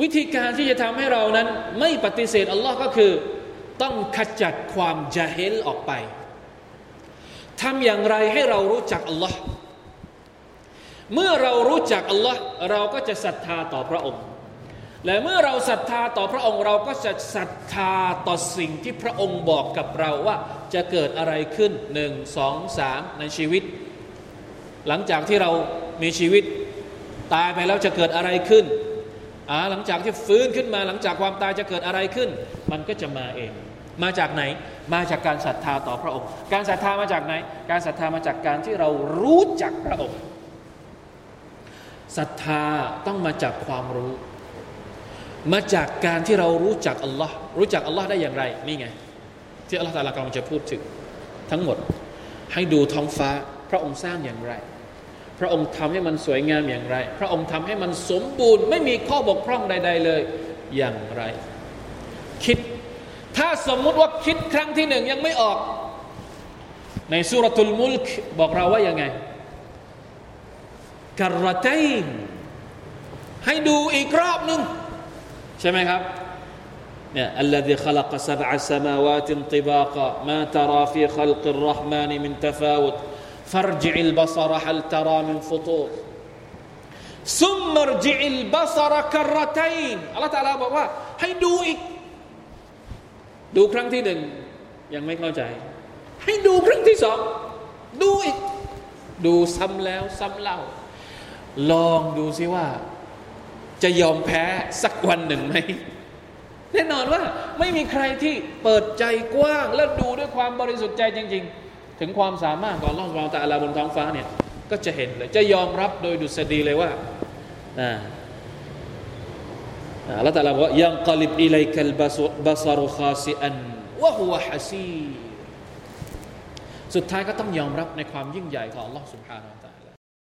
วิธีการที่จะทำให้เรานั้น ไม่ปฏิเสธอัลลอฮ์ก็คือ ต้องขจัดความจาเฮลออกไปทำอย่างไรให้เรารู้จักอัลลอฮ์เมื่อเรารู้จักอัลลอฮ์เราก็จะศรัทธาต่อพระองค์ และเมื่อเราศรัทธาต่อพระองค์ เราก็จะศรัทธาต่อสิ่งที่พระองค์บอกกับเราว่าจะเกิดอะไรขึ้นหนึ่งสองสามในชีวิต หลังจากที่เรามีชีวิตตายไปแล้วจะเกิดอะไรขึ้น หลังจากที่ฟื้นขึ้นมาหลังจากความตายจะเกิดอะไรขึ้น มันก็จะมาเอง มาจากไหน มาจากการศรัทธาต่อพระองค์ การศรัทธามาจากไหน การศรัทธามาจากการที่เรารู้จักพระองค์ศรัทธาต้องมาจากความรู้ มาจากการที่เรารู้จักอัลลอฮ์รู้จักอัลลอฮ์ได้อย่างไรนี่ไง ที่อัลลอฮ์ตาลากำลังจะพูดถึงทั้งหมด ให้ดูท้องฟ้าพระองค์สร้างอย่างไร พระองค์ทำให้มันสวยงามอย่างไร พระองค์ทำให้มันสมบูรณ์ ไม่มีข้อบกพร่องใด ๆ เลยอย่างไร คิด ถ้าสมมุติว่าคิดครั้งที่หนึ่งยังไม่ออก ในสุรทูลมุลกบอกเราว่ายังไงกรตัยนให้ดูอีกรอบหนึ่งใช่ไหมครับเนี่ย الذي خلق سبع سماوات طباقا ما ترى في خلق الرحمن من تفاوت فارجع البصر هل ترى من فطور ثم ارجع البصر كرتين อัลลอฮฺตาลาบอกว่า ให้ดูอีก ดูครั้งที่หนึ่งยังไม่เข้าใจ ให้ดูครั้งที่สองดูอีก ดูซ้ำแล้วซ้ำเล่า ลองดูซิว่า จะยอมแพ้สักวันหนึ่งไหมแน่นอนว่าไม่มีใครที่เปิดใจกว้าง และดูด้วยความบริสุทธิ์ใจจริง ๆ ถึงความสามารถของล่องเราแต่อาลาบนท้องฟ้าเนี่ยก็จะเห็นเลย จะยอมรับโดยดุษฎีเลยว่าอ่าอัลลอฮฺตะลาบอกยังกลิบอิเลกัลบาซารุคาซิอันวะฮุวะฮัซีสุดท้ายก็ต้องยอมรับในความยิ่งใหญ่ของ Allah سبحانه และ تعالى ะ